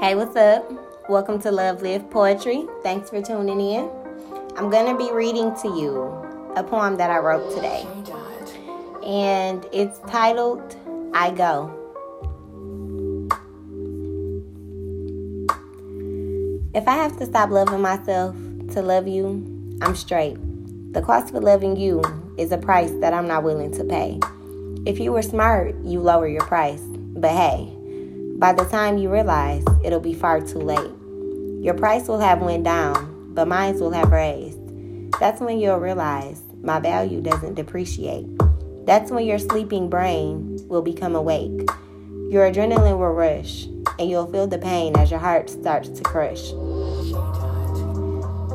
Hey, what's up? Welcome to Love Live Poetry. Thanks for tuning in. I'm going to be reading to you a poem that I wrote today. And it's titled I Go. If I have to stop loving myself to love you, I'm straight. The cost for loving you is a price that I'm not willing to pay. If you were smart, you lower your price. But hey, by the time you realize, it'll be far too late. Your price will have went down, but mine will have raised. That's when you'll realize my value doesn't depreciate. That's when your sleeping brain will become awake. Your adrenaline will rush, and you'll feel the pain as your heart starts to crush.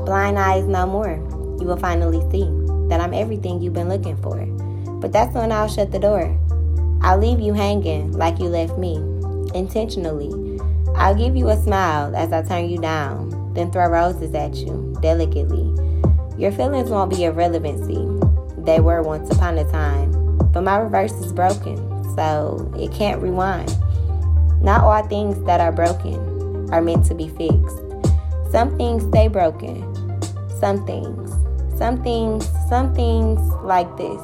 Blind eyes no more. You will finally see that I'm everything you've been looking for. But that's when I'll shut the door. I'll leave you hanging like you left me intentionally. I'll give you a smile as I turn you down, then throw roses at you delicately. Your feelings won't be irrelevancy. They were once upon a time, but my reverse is broken, so it can't rewind. Not all things that are broken are meant to be fixed. Some things stay broken. Some things. Some things, some things like this